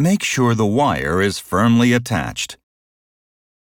Make sure the wire is firmly attached.